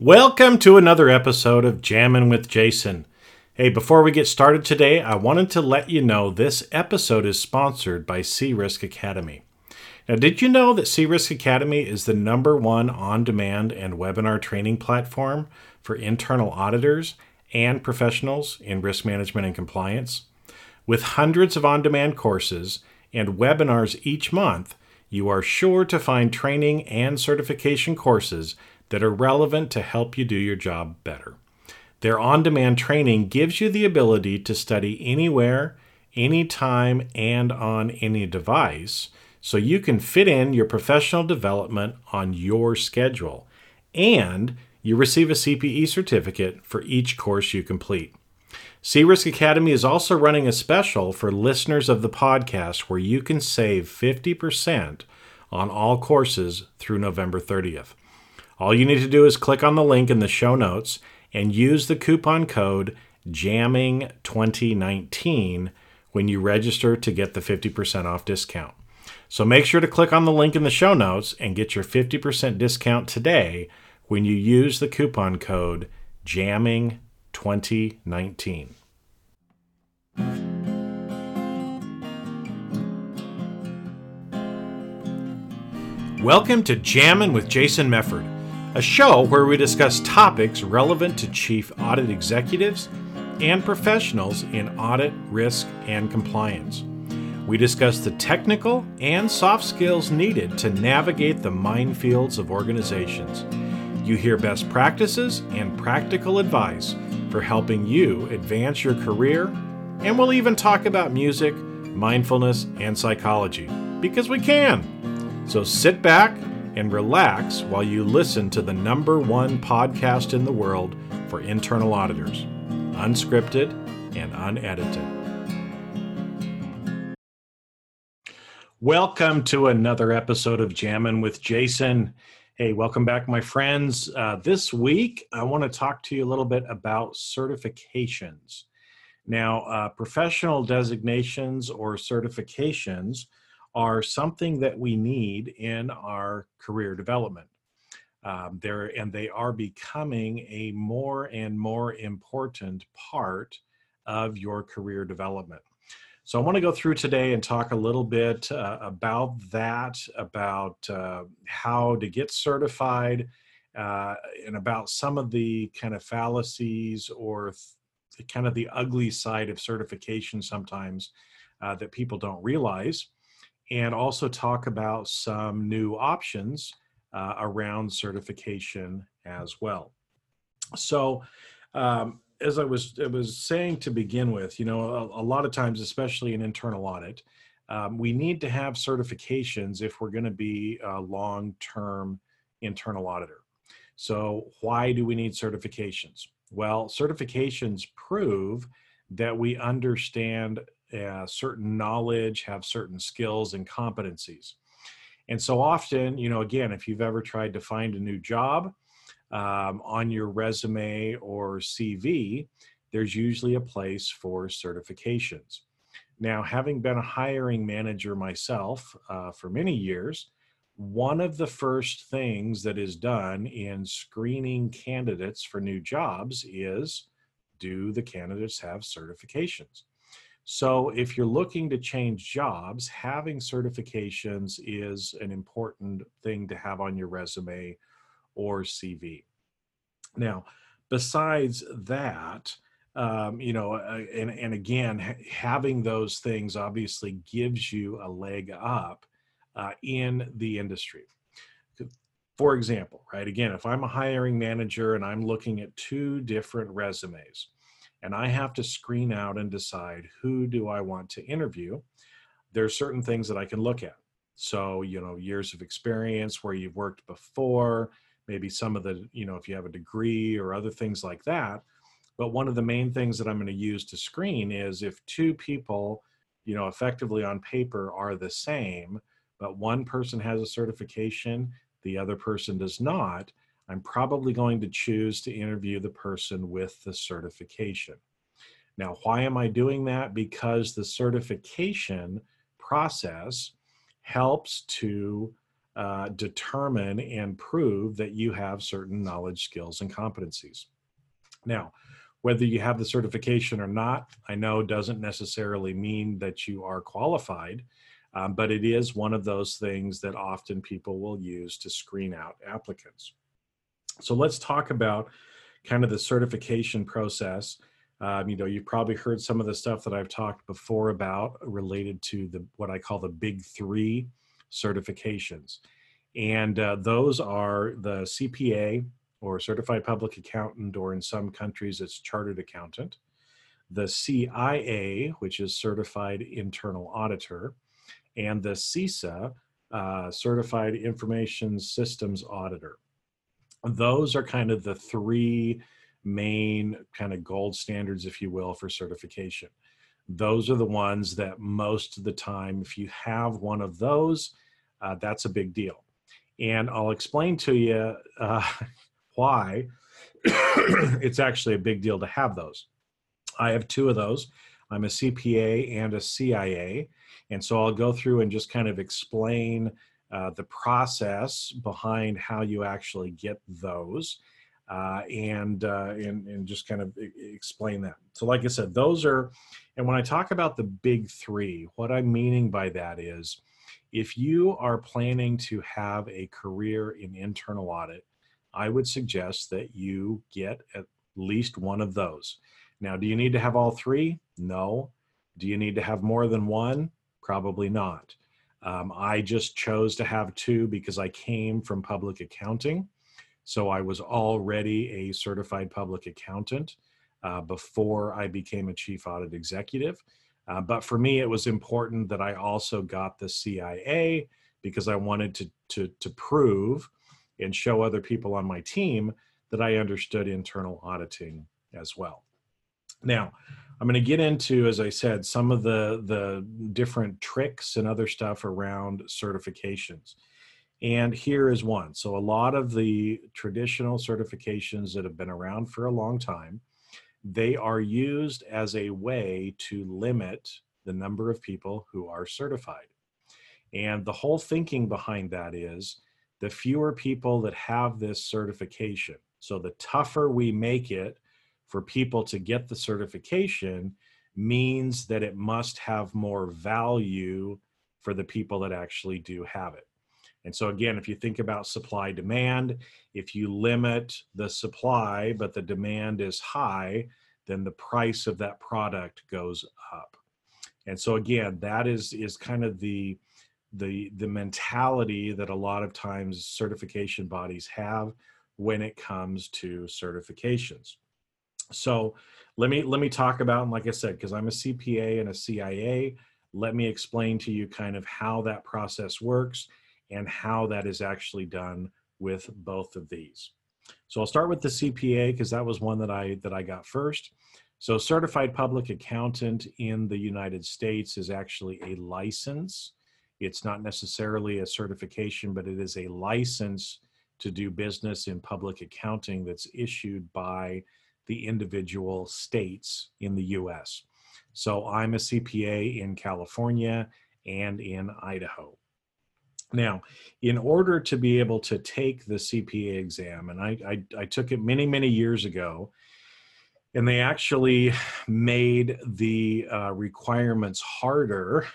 Welcome to another episode of Jammin' with Jason. Hey, before we get started today, I wanted to let you know this episode is sponsored by CRisk Academy. Now, did you know that CRisk Academy is the number one on demand and webinar training platform for internal auditors and professionals in risk management and compliance? With hundreds of on demand courses and webinars each month, you are sure to find training and certification courses that are relevant to help you do your job better. Their on demand training gives you the ability to study anywhere, anytime, and on any device so you can fit in your professional development on your schedule. And you receive a CPE certificate for each course you complete. C-Risk Academy is also running a special for listeners of the podcast where you can save 50% on all courses through November 30th. All you need to do is click on the link in the show notes and use the coupon code JAMMING2019 when you register to get the 50% off discount. So make sure to click on the link in the show notes and get your 50% discount today when you use the coupon code JAMMING2019. Welcome to Jammin' with Jason Mefford, a show where we discuss topics relevant to chief audit executives and professionals in audit, risk, and compliance. We discuss the technical and soft skills needed to navigate the minefields of organizations. You hear best practices and practical advice for helping you advance your career, and we'll even talk about music, mindfulness, and psychology because we can. So sit back and relax while you listen to the number one podcast in the world for internal auditors, unscripted and unedited. Welcome to another episode of Jammin' with Jason. Hey, welcome back, my friends. Uh, this week, I want to talk to you a little bit about certifications. Now, uh, professional designations or certifications are something that we need in our career development. Um, there and they are becoming a more and more important part of your career development. So I want to go through today and talk a little bit uh, about that, about uh, how to get certified, uh, and about some of the kind of fallacies or th- kind of the ugly side of certification sometimes uh, that people don't realize and also talk about some new options uh, around certification as well. So, um, as I was I was saying to begin with, you know, a, a lot of times, especially in internal audit, um, we need to have certifications if we're going to be a long-term internal auditor. So, why do we need certifications? Well, certifications prove that we understand uh, certain knowledge, have certain skills and competencies. And so often, you know, again, if you've ever tried to find a new job um, on your resume or CV, there's usually a place for certifications. Now, having been a hiring manager myself uh, for many years, one of the first things that is done in screening candidates for new jobs is do the candidates have certifications? So, if you're looking to change jobs, having certifications is an important thing to have on your resume or CV. Now, besides that, um, you know, uh, and, and again, ha- having those things obviously gives you a leg up uh, in the industry. For example, right, again, if I'm a hiring manager and I'm looking at two different resumes, and I have to screen out and decide who do I want to interview, there are certain things that I can look at. So, you know, years of experience where you've worked before, maybe some of the, you know, if you have a degree or other things like that. But one of the main things that I'm going to use to screen is if two people, you know, effectively on paper are the same, but one person has a certification, the other person does not, I'm probably going to choose to interview the person with the certification. Now, why am I doing that? Because the certification process helps to uh, determine and prove that you have certain knowledge, skills, and competencies. Now, whether you have the certification or not, I know doesn't necessarily mean that you are qualified, um, but it is one of those things that often people will use to screen out applicants. So let's talk about kind of the certification process. Um, you know, you've probably heard some of the stuff that I've talked before about related to the what I call the big three certifications. And uh, those are the CPA, or certified public accountant, or in some countries it's chartered accountant, the CIA, which is certified internal auditor, and the CISA, uh, certified information systems auditor. Those are kind of the three main kind of gold standards, if you will, for certification. Those are the ones that most of the time, if you have one of those, uh, that's a big deal. And I'll explain to you uh, why it's actually a big deal to have those. I have two of those. I'm a CPA and a CIA. And so I'll go through and just kind of explain uh, the process behind how you actually get those. Uh, and, uh, and and just kind of explain that. So, like I said, those are, and when I talk about the big three, what I'm meaning by that is, if you are planning to have a career in internal audit, I would suggest that you get at least one of those. Now, do you need to have all three? No. Do you need to have more than one? Probably not. Um, I just chose to have two because I came from public accounting. So I was already a certified public accountant uh, before I became a chief audit executive. Uh, but for me, it was important that I also got the CIA because I wanted to, to, to prove and show other people on my team that I understood internal auditing as well. Now, I'm going to get into, as I said, some of the, the different tricks and other stuff around certifications. And here is one. So, a lot of the traditional certifications that have been around for a long time, they are used as a way to limit the number of people who are certified. And the whole thinking behind that is the fewer people that have this certification. So the tougher we make it for people to get the certification means that it must have more value for the people that actually do have it. And so, again, if you think about supply demand, if you limit the supply but the demand is high, then the price of that product goes up. And so, again, that is is kind of the the the mentality that a lot of times certification bodies have when it comes to certifications so let me let me talk about and like i said because i'm a cpa and a cia let me explain to you kind of how that process works and how that is actually done with both of these. So i'll start with the cpa because that was one that i that i got first. So certified public accountant in the united states is actually a license. It's not necessarily a certification, but it is a license to do business in public accounting that's issued by the individual states in the US. So I'm a CPA in California and in Idaho. Now, in order to be able to take the CPA exam, and I, I, I, took it many, many years ago, and they actually made the uh, requirements harder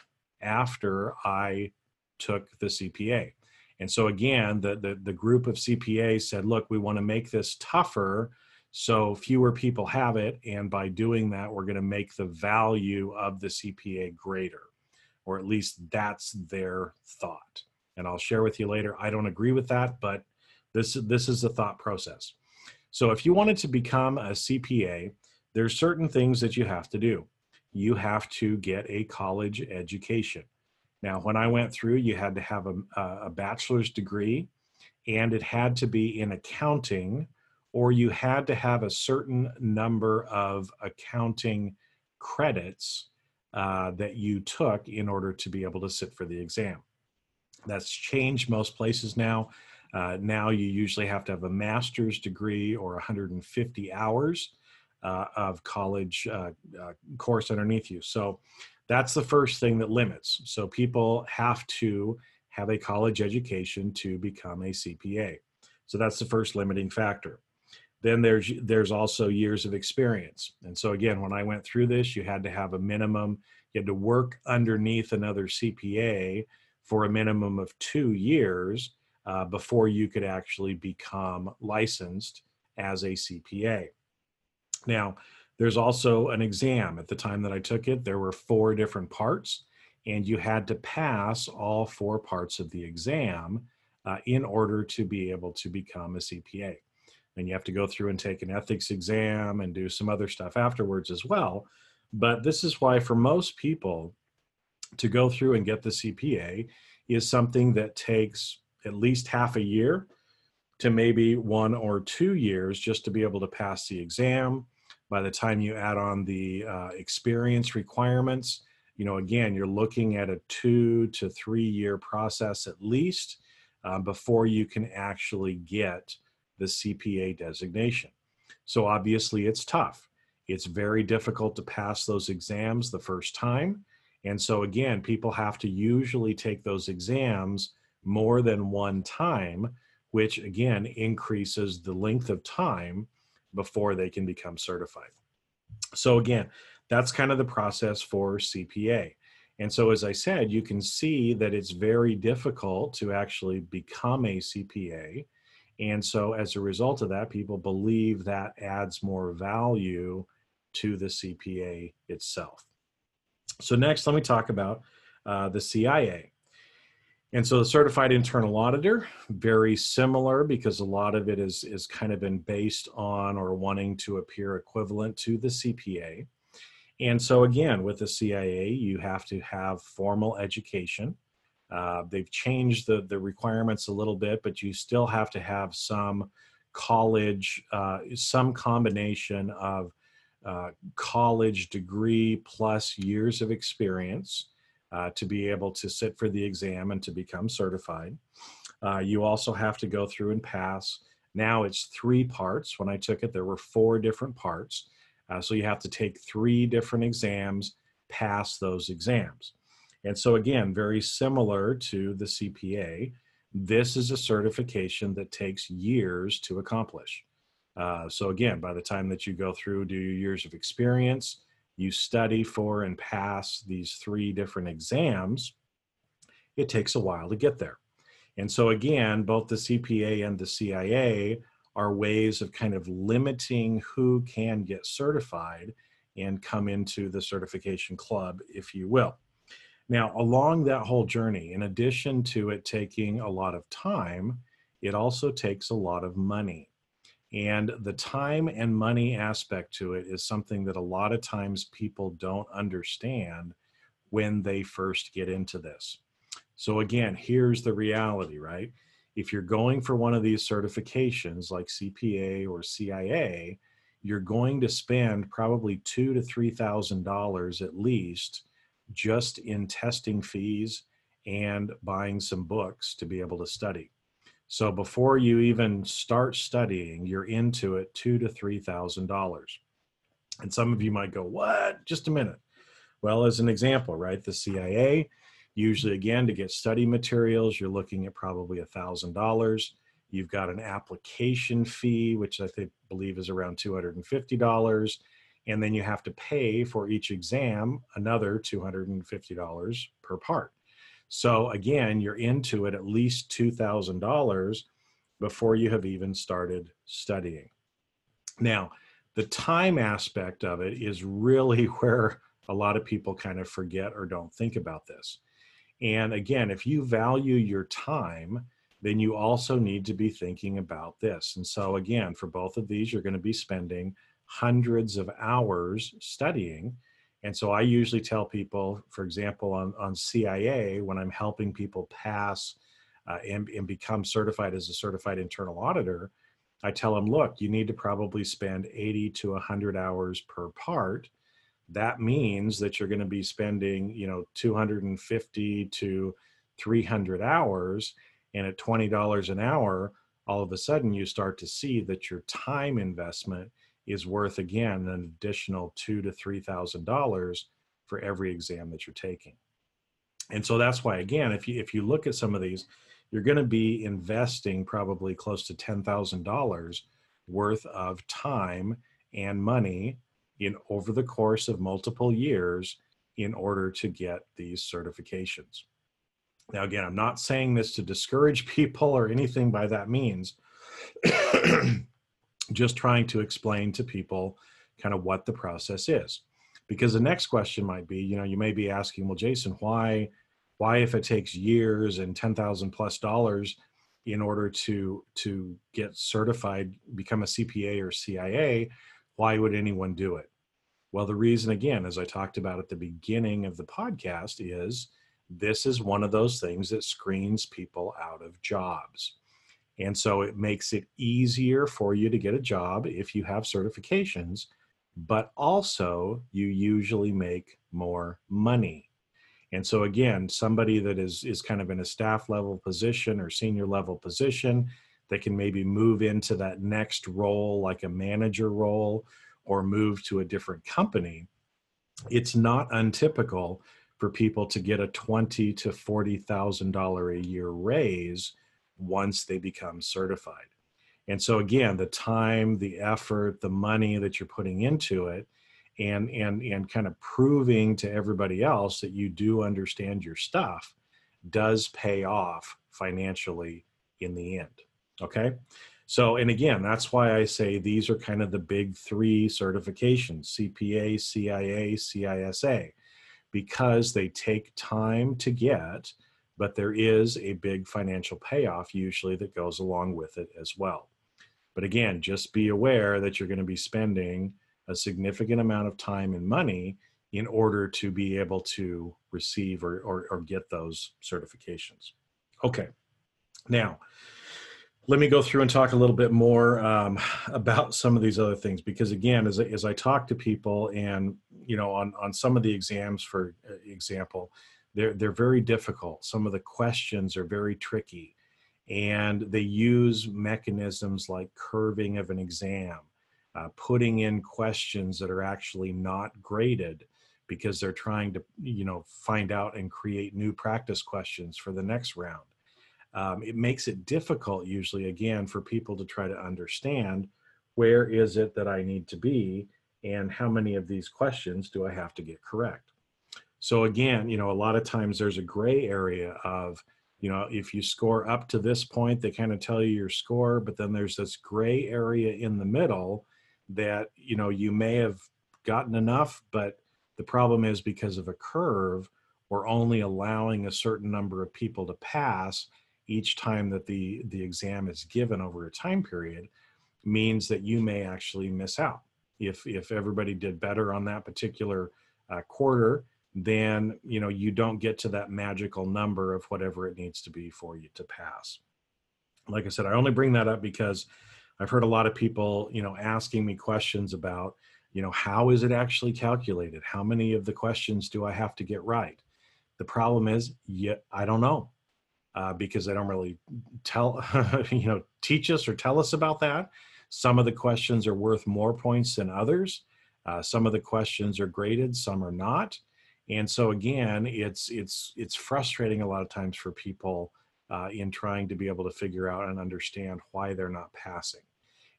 after I took the CPA. And so again, the, the, the group of CPAs said, look, we want to make this tougher so fewer people have it. And by doing that, we're going to make the value of the CPA greater, or at least that's their thought. And I'll share with you later. I don't agree with that, but this, this is the thought process. So if you wanted to become a CPA, there's certain things that you have to do you have to get a college education. Now, when I went through, you had to have a, a bachelor's degree and it had to be in accounting, or you had to have a certain number of accounting credits uh, that you took in order to be able to sit for the exam. That's changed most places now. Uh, now you usually have to have a master's degree or 150 hours uh, of college uh, uh, course underneath you. So that's the first thing that limits. So people have to have a college education to become a CPA. So that's the first limiting factor. Then there's there's also years of experience. And so again, when I went through this, you had to have a minimum, you had to work underneath another CPA for a minimum of two years uh, before you could actually become licensed as a CPA. Now, there's also an exam. At the time that I took it, there were four different parts, and you had to pass all four parts of the exam uh, in order to be able to become a CPA. And you have to go through and take an ethics exam and do some other stuff afterwards as well. But this is why, for most people, to go through and get the CPA is something that takes at least half a year to maybe one or two years just to be able to pass the exam. By the time you add on the uh, experience requirements, you know, again, you're looking at a two to three year process at least uh, before you can actually get the CPA designation. So obviously, it's tough. It's very difficult to pass those exams the first time. And so, again, people have to usually take those exams more than one time, which again increases the length of time before they can become certified. So, again, that's kind of the process for CPA. And so, as I said, you can see that it's very difficult to actually become a CPA. And so, as a result of that, people believe that adds more value to the CPA itself. So, next, let me talk about uh, the CIA. And so the certified internal auditor, very similar because a lot of it is, is kind of been based on or wanting to appear equivalent to the CPA. And so again, with the CIA, you have to have formal education. Uh, they've changed the, the requirements a little bit, but you still have to have some college, uh, some combination of uh, college degree plus years of experience uh, to be able to sit for the exam and to become certified. Uh, you also have to go through and pass. Now it's three parts. When I took it, there were four different parts. So you have to take three different exams, pass those exams. And so, again, very similar to the CPA, this is a certification that takes years to accomplish. Uh, so, again, by the time that you go through, do your years of experience, you study for and pass these three different exams, it takes a while to get there. And so, again, both the CPA and the CIA are ways of kind of limiting who can get certified and come into the certification club, if you will. Now, along that whole journey, in addition to it taking a lot of time, it also takes a lot of money. And the time and money aspect to it is something that a lot of times people don't understand when they first get into this. So, again, here's the reality, right? If you're going for one of these certifications like CPA or CIA, you're going to spend probably two to three thousand dollars at least just in testing fees and buying some books to be able to study. So before you even start studying, you're into it two to three thousand dollars. And some of you might go, "What? Just a minute." Well, as an example, right? The CIA, usually again to get study materials, you're looking at probably a thousand dollars. You've got an application fee, which I think believe is around two hundred and fifty dollars, and then you have to pay for each exam another two hundred and fifty dollars per part. So again, you're into it at least $2,000 before you have even started studying. Now, the time aspect of it is really where a lot of people kind of forget or don't think about this. And again, if you value your time, then you also need to be thinking about this. And so, again, for both of these, you're going to be spending hundreds of hours studying and so I usually tell people, for example, on, on CIA, when I'm helping people pass uh, and, and become certified as a certified internal auditor, I tell them, look, you need to probably spend 80 to 100 hours per part. That means that you're going to be spending, you know, 250 to 300 hours. And at $20 an hour, all of a sudden you start to see that your time investment is worth again an additional two to three thousand dollars for every exam that you're taking. And so that's why, again, if you if you look at some of these, you're going to be investing probably close to ten thousand dollars worth of time and money in over the course of multiple years in order to get these certifications. Now, again, I'm not saying this to discourage people or anything by that means. Just trying to explain to people kind of what the process is. Because the next question might be, you know, you may be asking, well, Jason, why, why if it takes years and ten thousand plus dollars in order to to get certified, become a CPA or CIA, why would anyone do it? Well, the reason, again, as I talked about at the beginning of the podcast, is this is one of those things that screens people out of jobs. And so it makes it easier for you to get a job if you have certifications, but also you usually make more money. And so again, somebody that is is kind of in a staff level position or senior level position that can maybe move into that next role like a manager role or move to a different company, it's not untypical for people to get a twenty to forty thousand dollar a year raise once they become certified. And so again, the time, the effort, the money that you're putting into it, and and and kind of proving to everybody else that you do understand your stuff does pay off financially in the end. Okay. So, and again, that's why I say these are kind of the big three certifications CPA, CIA, CISA because they take time to get, but there is a big financial payoff usually that goes along with it as well. But again, just be aware that you're going to be spending a significant amount of time and money in order to be able to receive or, or, or get those certifications. Okay, now let me go through and talk a little bit more um, about some of these other things because again as, as i talk to people and you know on, on some of the exams for uh, example they're, they're very difficult. Some of the questions are very tricky and they use mechanisms like curving of an exam uh, putting in questions that are actually not graded because they're trying to you know find out and create new practice questions for the next round. Um, it makes it difficult usually again for people to try to understand where is it that i need to be and how many of these questions do i have to get correct so again you know a lot of times there's a gray area of you know if you score up to this point they kind of tell you your score but then there's this gray area in the middle that you know you may have gotten enough but the problem is because of a curve we're only allowing a certain number of people to pass each time that the the exam is given over a time period means that you may actually miss out. If if everybody did better on that particular uh, quarter then you know you don't get to that magical number of whatever it needs to be for you to pass like i said i only bring that up because i've heard a lot of people you know asking me questions about you know how is it actually calculated how many of the questions do i have to get right the problem is yeah i don't know uh, because they don't really tell, you know, teach us or tell us about that. Some of the questions are worth more points than others. Uh, some of the questions are graded, some are not. And so again, it's it's it's frustrating a lot of times for people uh, in trying to be able to figure out and understand why they're not passing.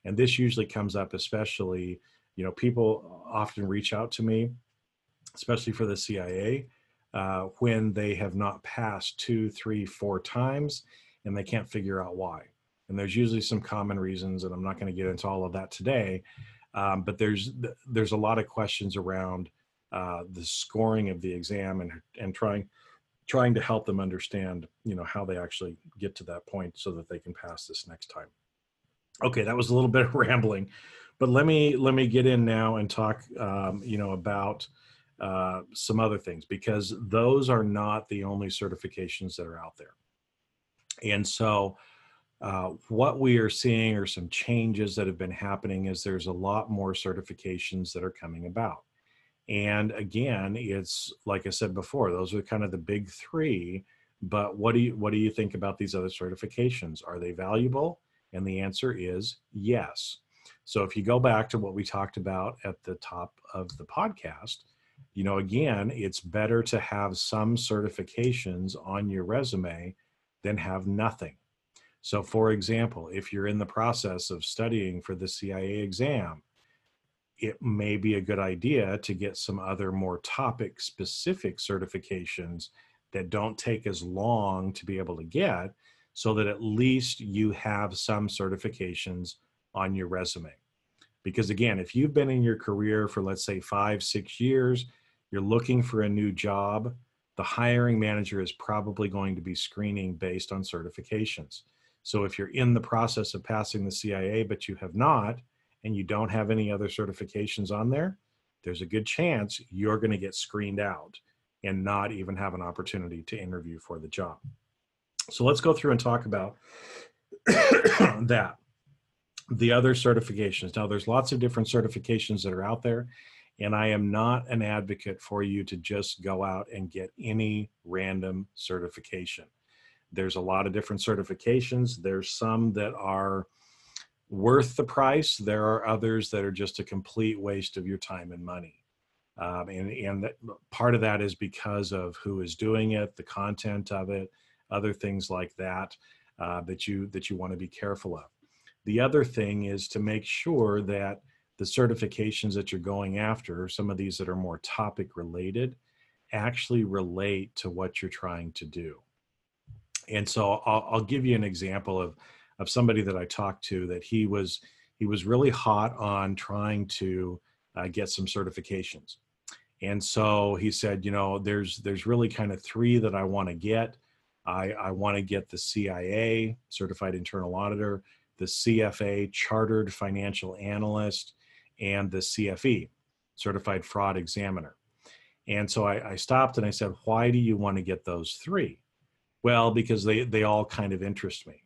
And this usually comes up, especially, you know, people often reach out to me, especially for the CIA, uh, when they have not passed two, three, four times and they can't figure out why. And there's usually some common reasons, and I'm not going to get into all of that today. Um, but there's there's a lot of questions around uh, the scoring of the exam and and trying trying to help them understand you know how they actually get to that point so that they can pass this next time. Okay, that was a little bit of rambling, but let me let me get in now and talk um, you know about uh, some other things because those are not the only certifications that are out there. And so, uh, what we are seeing are some changes that have been happening is there's a lot more certifications that are coming about. And again, it's like I said before, those are kind of the big three. But what do you what do you think about these other certifications? Are they valuable? And the answer is yes. So if you go back to what we talked about at the top of the podcast, you know, again, it's better to have some certifications on your resume than have nothing. So, for example, if you're in the process of studying for the CIA exam, it may be a good idea to get some other more topic specific certifications that don't take as long to be able to get so that at least you have some certifications on your resume. Because again, if you've been in your career for, let's say, five, six years, you're looking for a new job, the hiring manager is probably going to be screening based on certifications. So if you're in the process of passing the CIA, but you have not, and you don't have any other certifications on there, there's a good chance you're going to get screened out and not even have an opportunity to interview for the job. So let's go through and talk about that. The other certifications. Now, there's lots of different certifications that are out there, and I am not an advocate for you to just go out and get any random certification. There's a lot of different certifications. There's some that are worth the price. There are others that are just a complete waste of your time and money. Um, and and that, part of that is because of who is doing it, the content of it, other things like that uh, that you that you want to be careful of. The other thing is to make sure that the certifications that you're going after, some of these that are more topic related, actually relate to what you're trying to do. And so I'll, I'll give you an example of of somebody that I talked to that he was he was really hot on trying to uh, get some certifications. And so he said, you know, there's there's really kind of three that I want to get. I, I want to get the CIA, Certified Internal Auditor, the CFA, Chartered Financial Analyst, and the CFE, Certified Fraud Examiner. And so I, I stopped and I said, why do you want to get those three? Well, because they, they all kind of interest me.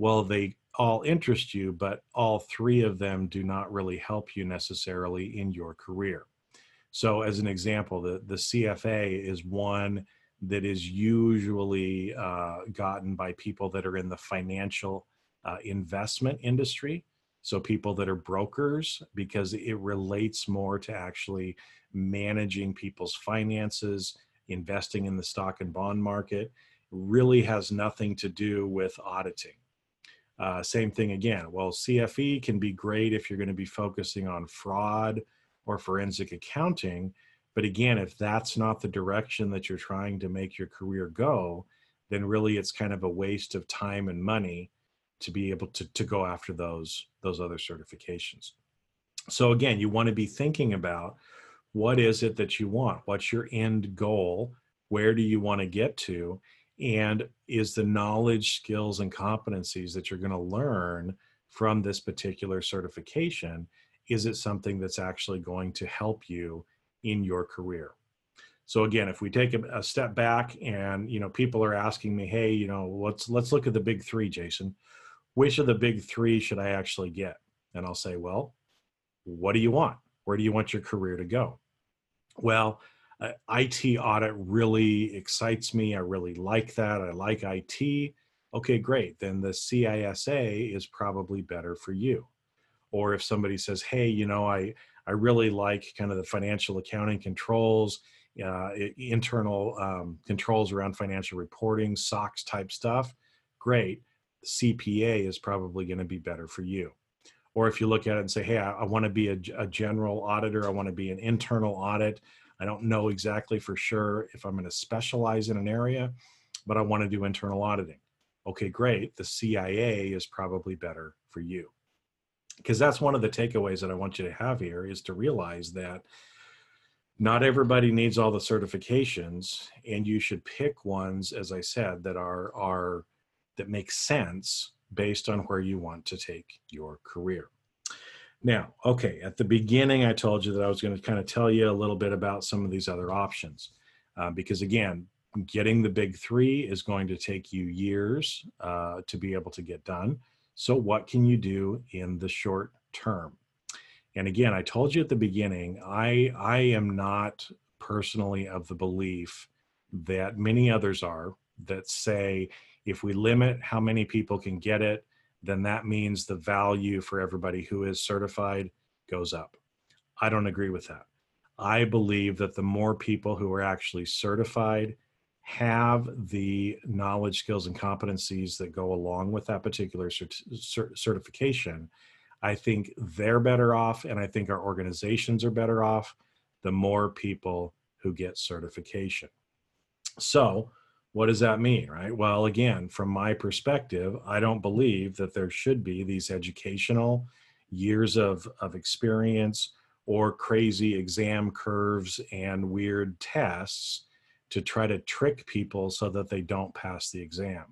Well, they all interest you, but all three of them do not really help you necessarily in your career. So, as an example, the, the CFA is one that is usually uh, gotten by people that are in the financial uh, investment industry. So, people that are brokers, because it relates more to actually managing people's finances, investing in the stock and bond market, really has nothing to do with auditing. Uh, same thing again. Well, CFE can be great if you're going to be focusing on fraud or forensic accounting. But again, if that's not the direction that you're trying to make your career go, then really it's kind of a waste of time and money to be able to, to go after those, those other certifications. So again, you want to be thinking about what is it that you want? What's your end goal? Where do you want to get to? And is the knowledge, skills, and competencies that you're going to learn from this particular certification is it something that's actually going to help you in your career? So again if we take a, step back and you know people are asking me hey you know let's let's look at the big three jason. Which of the big three should i actually get? And i'll say well what do you want? Where do you want your career to go? Well uh, it audit really excites me i really like that i like it okay great then the cisa is probably better for you. Or if somebody says hey you know i i really like kind of the financial accounting controls uh, internal um, controls around financial reporting sox type stuff great cpa is probably going to be better for you. Or if you look at it and say hey i, I want to be a, a general auditor i want to be an internal audit i don't know exactly for sure if i'm going to specialize in an area but i want to do internal auditing okay great the cia is probably better for you because that's one of the takeaways that I want you to have here is to realize that not everybody needs all the certifications and you should pick ones as I said that are are that make sense based on where you want to take your career. Now, okay, at the beginning I told you that I was going to kind of tell you a little bit about some of these other options uh, because again, getting the big three is going to take you years uh, to be able to get done so, what can you do in the short term? And again, I told you at the beginning, I, I am not personally of the belief that many others are that say if we limit how many people can get it, then that means the value for everybody who is certified goes up. I don't agree with that. I believe that the more people who are actually certified have the knowledge, skills, and competencies that go along with that particular cert- cert- certification, I think they're better off, and I think our organizations are better off the more people who get certification. So, what does that mean, right? Well, again, from my perspective, I don't believe that there should be these educational years of, of experience or crazy exam curves and weird tests to try to trick people so that they don't pass the exam.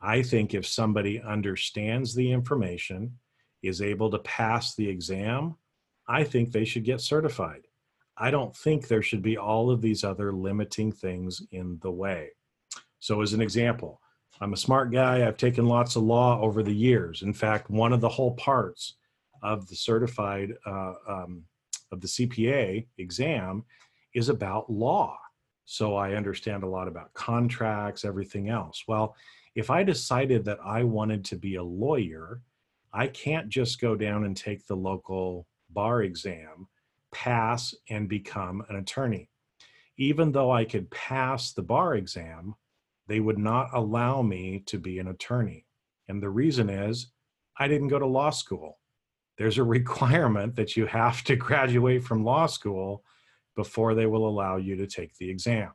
I think if somebody understands the information, is able to pass the exam, I think they should get certified. I don't think there should be all of these other limiting things in the way. So, as an example, I'm a smart guy. I've taken lots of law over the years. In fact, one of the whole parts of the certified uh, um, of the CPA exam is about law. So I understand a lot about contracts, everything else. Well, if I decided that I wanted to be a lawyer, I can't just go down and take the local bar exam, pass, and become an attorney. Even though I could pass the bar exam, they would not allow me to be an attorney. And the reason is I didn't go to law school. There's a requirement that you have to graduate from law school before they will allow you to take the exam.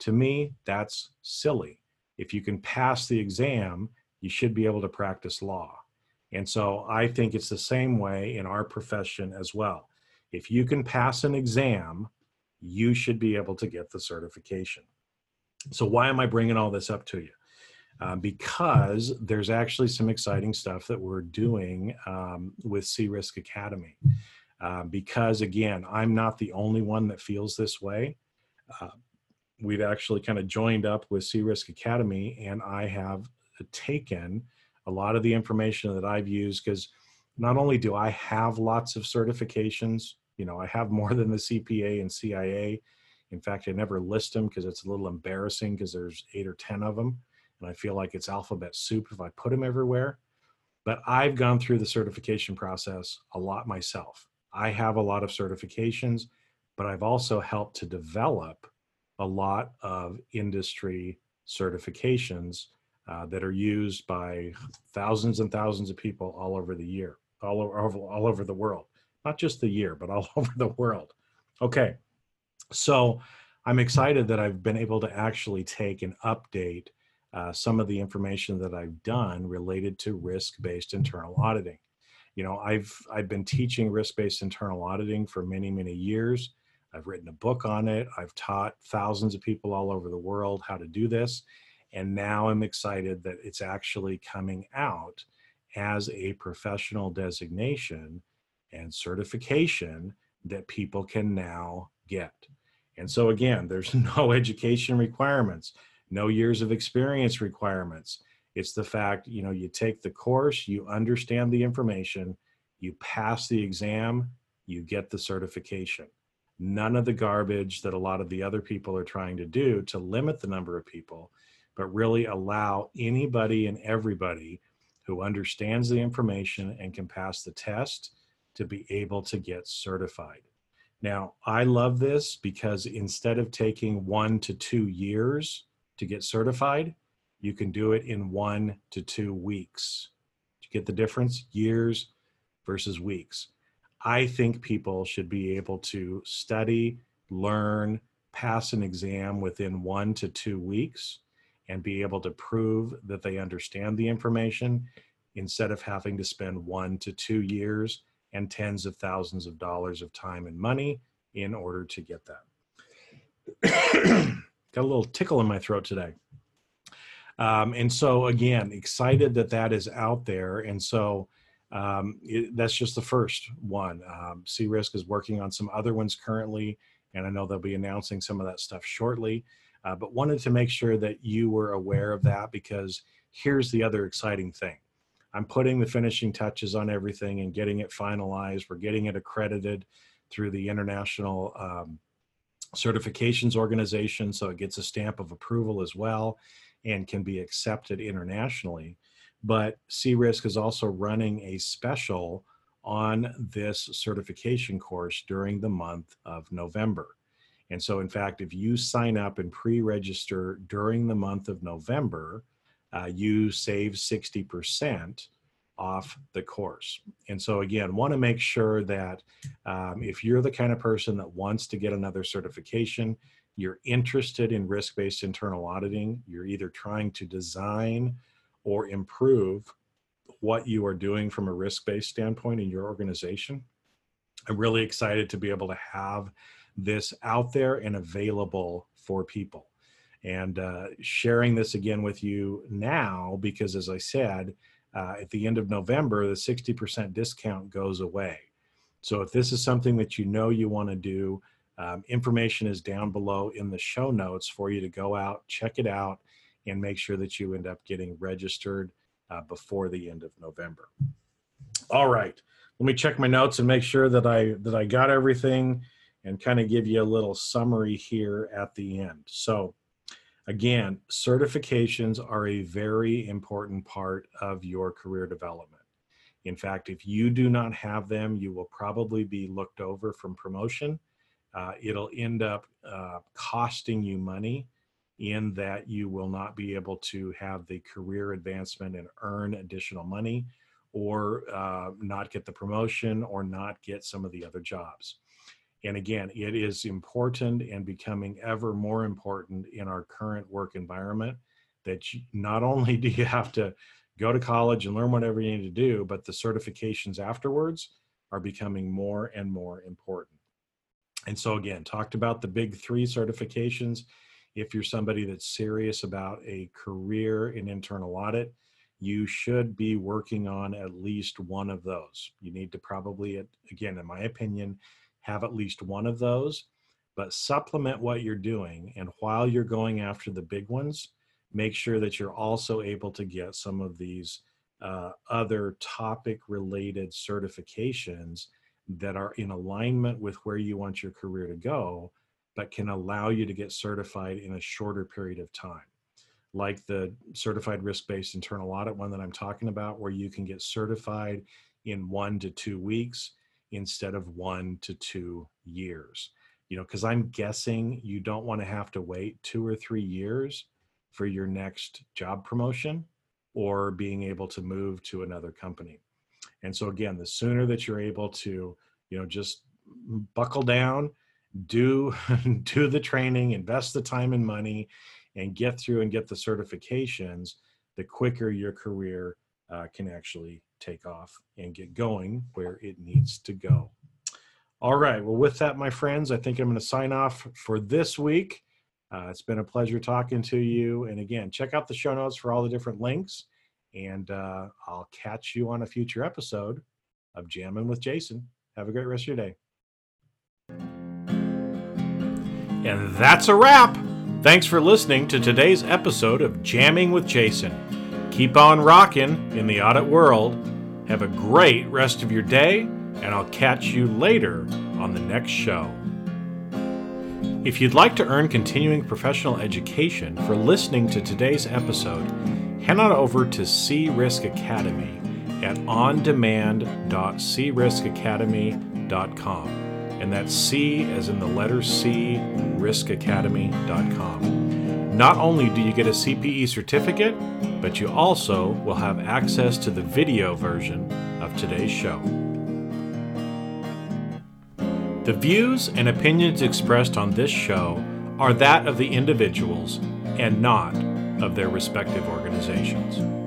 To me, that's silly. If you can pass the exam, you should be able to practice law. And so I think it's the same way in our profession as well. If you can pass an exam, you should be able to get the certification. So, why am I bringing all this up to you? Uh, because there's actually some exciting stuff that we're doing um, with Risk Academy. Uh, because again, I'm not the only one that feels this way. Uh, we've actually kind of joined up with CRisk Academy, and I have taken a lot of the information that I've used because not only do I have lots of certifications, you know, I have more than the CPA and CIA. In fact, I never list them because it's a little embarrassing because there's eight or 10 of them. And I feel like it's alphabet soup if I put them everywhere. But I've gone through the certification process a lot myself. I have a lot of certifications, but I've also helped to develop a lot of industry certifications uh, that are used by thousands and thousands of people all over the year, all over, all over the world. Not just the year, but all over the world. Okay, so I'm excited that I've been able to actually take and update uh, some of the information that I've done related to risk-based internal auditing. You know, I've I've been teaching risk-based internal auditing for many many years. I've written a book on it. I've taught thousands of people all over the world how to do this, and now I'm excited that it's actually coming out as a professional designation and certification that people can now get. And so, again, there's no education requirements, no years of experience requirements. It's the fact, you know, you take the course, you understand the information, you pass the exam, you get the certification. None of the garbage that a lot of the other people are trying to do to limit the number of people but really allow anybody and everybody who understands the information and can pass the test to be able to get certified. Now, I love this because instead of taking one to two years to get certified, you can do it in one to two weeks. Do you get the difference? Years versus weeks. I think people should be able to study, learn, pass an exam within one to two weeks and be able to prove that they understand the information instead of having to spend one to two years and tens of thousands of dollars of time and money in order to get that. Got a little tickle in my throat today. Um, and so, again, excited that that is out there. And so, um, it, that's just the first one. Um, CRISC is working on some other ones currently, and I know they'll be announcing some of that stuff shortly uh, but wanted to make sure that you were aware of that because here's the other exciting thing. I'm putting the finishing touches on everything and getting it finalized. We're getting it accredited through the International um, Certifications Organization, so it gets a stamp of approval as well and can be accepted internationally. But CRISC is also running a special on this certification course during the month of November. And so, in fact, if you sign up and pre register during the month of November, uh, you save 60% off the course. And so, again, want to make sure that um, if you're the kind of person that wants to get another certification, you're interested in risk based internal auditing, you're either trying to design or improve what you are doing from a risk based standpoint in your organization. I'm really excited to be able to have this out there and available for people. And uh, sharing this again with you now, because as I said, uh, at the end of November, the 60% discount goes away. So if this is something that you know you want to do, um, information is down below in the show notes for you to go out, check it out, and make sure that you end up getting registered uh, before the end of November. All right, let me check my notes and make sure that I that I got everything and kind of give you a little summary here at the end. So, again, certifications are a very important part of your career development. In fact, if you do not have them, you will probably be looked over from promotion. Uh, it'll end up uh, costing you money in that you will not be able to have the career advancement and earn additional money or uh, not get the promotion or not get some of the other jobs. And again, it is important and becoming ever more important in our current work environment that you, not only do you have to go to college and learn whatever you need to do, but the certifications afterwards are becoming more and more important. And so, again, talked about the big three certifications. If you're somebody that's serious about a career in internal audit, you should be working on at least one of those. You need to probably, again, in my opinion, have at least one of those, but supplement what you're doing. And while you're going after the big ones, make sure that you're also able to get some of these uh, other topic related certifications that are in alignment with where you want your career to go, but can allow you to get certified in a shorter period of time. Like the certified risk based internal audit one that I'm talking about, where you can get certified in one to two weeks instead of one to two years. You know, because I'm guessing you don't want to have to wait two or three years for your next job promotion or being able to move to another company. And so again, the sooner that you're able to, you know, just buckle down, do do the training, invest the time and money, and get through and get the certifications, the quicker your career uh, can actually take off and get going where it needs to go. All right. Well, with that, my friends, I think I'm going to sign off for this week. Uh, it's been a pleasure talking to you. And again, check out the show notes for all the different links. And uh, I'll catch you on a future episode of Jamming with Jason. Have a great rest of your day. And that's a wrap. Thanks for listening to today's episode of Jamming with Jason. Keep on rocking in the audit world. Have a great rest of your day, and I'll catch you later on the next show. If you'd like to earn continuing professional education for listening to today's episode, head on over to CRisk Academy at ondemand.criskacademy.com. And that's C as in the letter C, riskacademy.com. Not only do you get a CPE certificate, but you also will have access to the video version of today's show. The views and opinions expressed on this show are that of the individuals and not of their respective organizations.